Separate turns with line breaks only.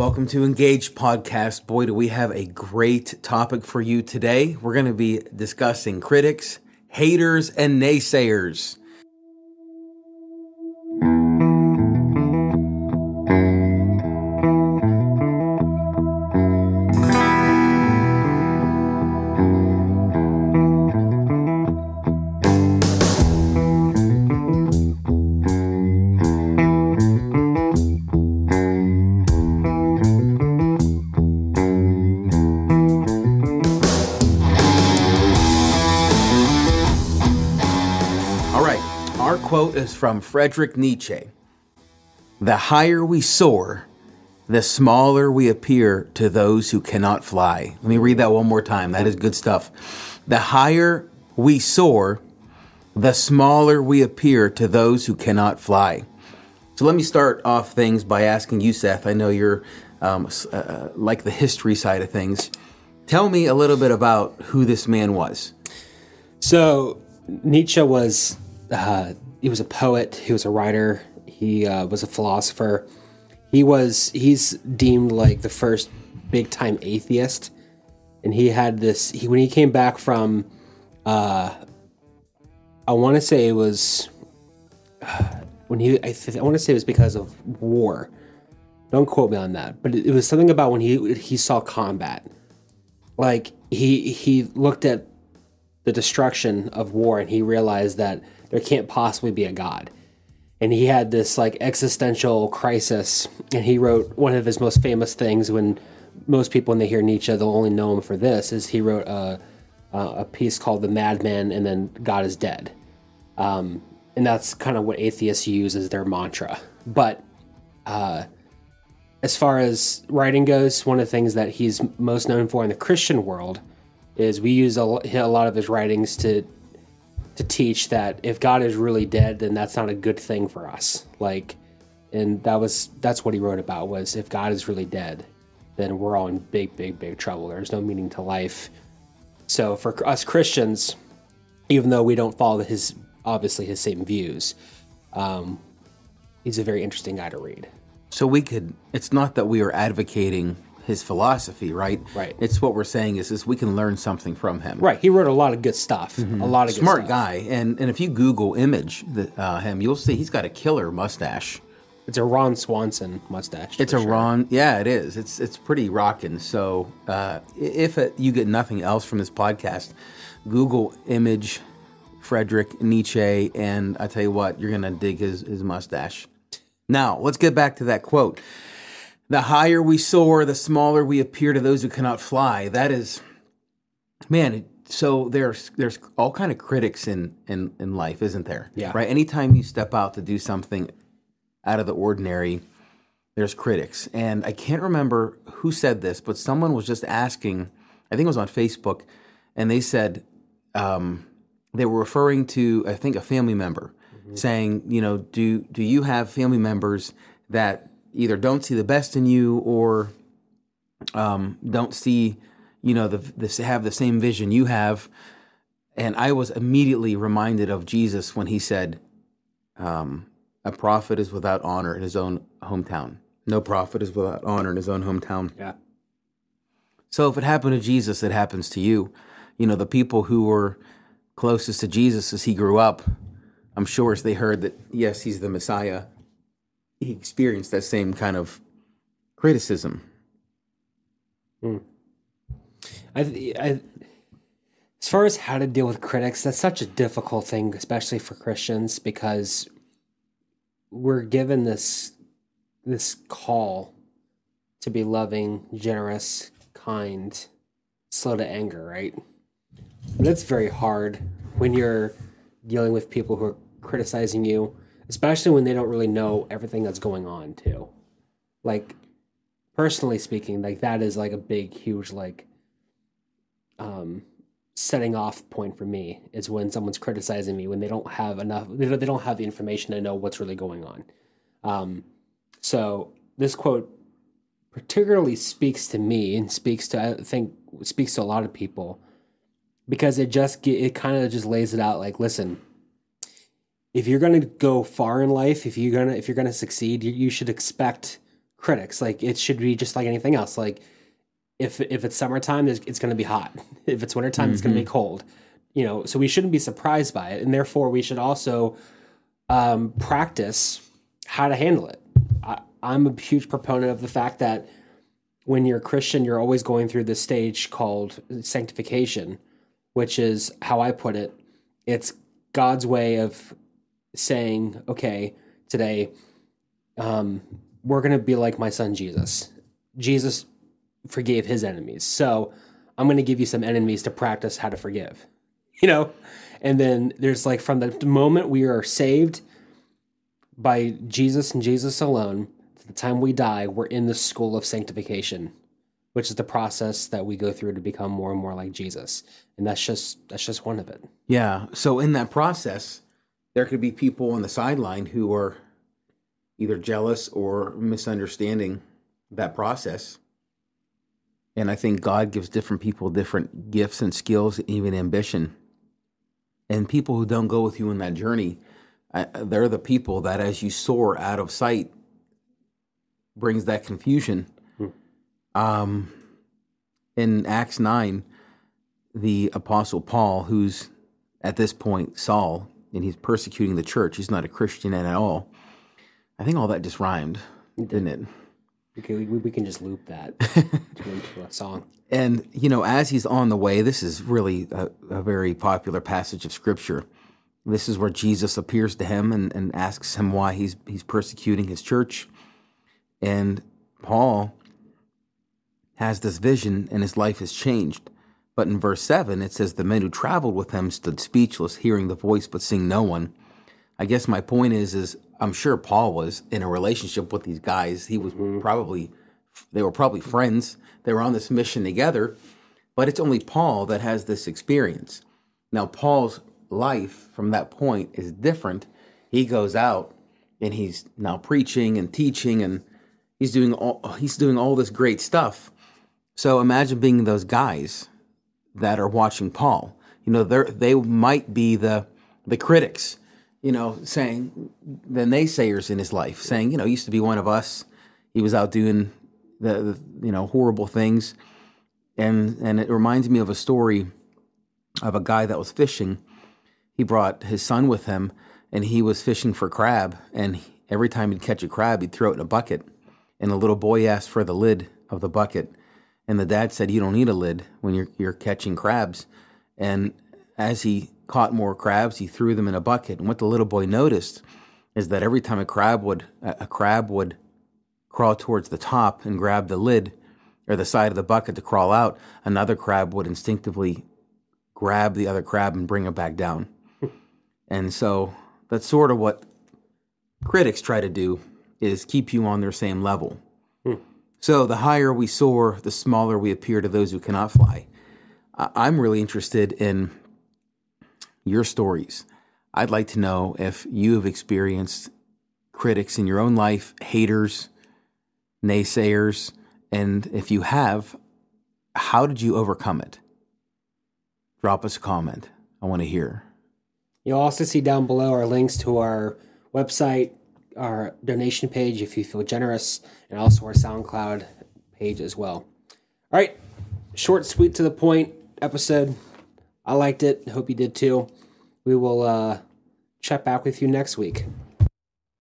Welcome to Engage Podcast. Boy, do we have a great topic for you today. We're going to be discussing critics, haters, and naysayers. Quote is from Friedrich Nietzsche The higher we soar, the smaller we appear to those who cannot fly. Let me read that one more time. That is good stuff. The higher we soar, the smaller we appear to those who cannot fly. So let me start off things by asking you, Seth. I know you're um, uh, like the history side of things. Tell me a little bit about who this man was.
So Nietzsche was uh, he was a poet. He was a writer. He uh, was a philosopher. He was he's deemed like the first big time atheist, and he had this. He when he came back from, uh, I want to say it was when he I, th- I want to say it was because of war. Don't quote me on that, but it, it was something about when he he saw combat. Like he he looked at the destruction of war and he realized that there can't possibly be a god. And he had this like existential crisis and he wrote one of his most famous things when most people when they hear nietzsche they'll only know him for this is he wrote a, a piece called the madman and then god is dead. Um, and that's kind of what atheists use as their mantra. But uh, as far as writing goes one of the things that he's most known for in the christian world is we use a, a lot of his writings to to teach that if God is really dead, then that's not a good thing for us. Like, and that was that's what he wrote about was if God is really dead, then we're all in big, big, big trouble. There's no meaning to life. So for us Christians, even though we don't follow his obviously his same views, um, he's a very interesting guy to read.
So we could. It's not that we are advocating his philosophy, right?
Right.
It's what we're saying is, is we can learn something from him.
Right, he wrote a lot of good stuff. A lot of good
Smart guy, and and if you Google image the, uh, him, you'll see he's got a killer mustache.
It's a Ron Swanson mustache.
It's a
sure.
Ron. Yeah, it is. It's it's pretty rocking. So uh, if it, you get nothing else from this podcast, Google image Frederick Nietzsche, and I tell you what, you're gonna dig his his mustache. Now let's get back to that quote. The higher we soar, the smaller we appear to those who cannot fly. That is, man. So there's there's all kind of critics in in in life, isn't there?
Yeah.
Right. Anytime you step out to do something out of the ordinary, there's critics. And I can't remember who said this, but someone was just asking, I think it was on Facebook, and they said um, they were referring to, I think, a family member, saying, you know, do do you have family members that either don't see the best in you or um, don't see, you know, the, the have the same vision you have? And I was immediately reminded of Jesus when he said, um, "A prophet is without honor in his own hometown. No prophet is without honor in his own hometown."
Yeah.
So if it happened to Jesus, it happens to you. You know, the people who were closest to Jesus as he grew up, I'm sure as they heard that, yes, he's the Messiah, he experienced that same kind of criticism. Hmm.
I, I, as far as how to deal with critics, that's such a difficult thing, especially for Christians, because we're given this this call to be loving, generous, kind, slow to anger, right? But it's very hard when you're dealing with people who are criticizing you, especially when they don't really know everything that's going on too. Like personally speaking, like that is like a big, huge like um, setting off point for me is when someone's criticizing me when they don't have enough they don't, have the information to know what's really going on um, so this quote particularly speaks to me and speaks to i think speaks to a lot of people because it just ge- it kind of just lays it out like listen if you're going to go far in life if you're going to if you're going to succeed you, you should expect critics. Like it should be just like anything else. Like if if it's summertime, it's going to be hot. If it's wintertime, it's going to be cold. You know, so we shouldn't be surprised by it, and therefore we should also um, practice how to handle it. I, I'm a huge proponent of the fact that when you're a Christian, you're always going through this stage called sanctification, which is how I put it. It's God's way of saying, okay, today, um, we're going to be like my son Jesus. Jesus forgave his enemies. So I'm going to give you some enemies to practice how to forgive, you know? And then there's like from the moment we are saved by Jesus and Jesus alone to the time we die, we're in the school of sanctification, which is the process that we go through to become more and more like Jesus. And that's just that's just one of it.
Yeah. So in that process, there could be people on the sideline who are either jealous or misunderstanding that process. And I think God gives different people different gifts and skills, even ambition. And people who don't go with you in that journey, uh, they're the people that, as you soar out of sight, brings that confusion. Um, in Acts 9, the apostle Paul, who's at this point Saul, and he's persecuting the church. He's not a Christian at all. I think all that just rhymed, didn't it?
Okay, we, we can just loop that into a song.
And you know, as he's on the way, this is really a, a very popular passage of scripture. This is where Jesus appears to him and, and asks him why he's he's persecuting his church. And Paul has this vision and his life has changed. But in verse 7, it says, The men who traveled with him stood speechless, hearing the voice, but seeing no one. I guess my point is, is I'm sure Paul was in a relationship with these guys. He was mm-hmm. probably, they were probably friends. They were on this mission together. But it's only Paul that has this experience. Now, Paul's life from that point is different. He goes out and he's now preaching and teaching and he's doing all he's doing all this great stuff. So imagine being those guys that are watching Paul. You know, they they might be the the critics, you know, saying the naysayers in his life, saying, you know, he used to be one of us. He was out doing the, the you know horrible things, and and it reminds me of a story of a guy that was fishing. He brought his son with him, and he was fishing for crab. And every time he'd catch a crab, he'd throw it in a bucket. And the little boy asked for the lid of the bucket, and the dad said, "You don't need a lid when you're you're catching crabs." And as he caught more crabs, he threw them in a bucket. And what the little boy noticed is that every time a crab would a a crab would crawl towards the top and grab the lid or the side of the bucket to crawl out, another crab would instinctively grab the other crab and bring it back down. and so that's sort of what critics try to do is keep you on their same level. So the higher we soar, the smaller we appear to those who cannot fly. I'm really interested in your stories. I'd like to know if you have experienced critics in your own life, haters, naysayers, and if you have, how did you overcome it? Drop us a comment. I want to hear.
You'll also see down below our links to our website, our donation page if you feel generous, and also our SoundCloud page as well. All right, short, sweet, to the point episode. I liked it. Hope you did too. We will uh, check back with you next week.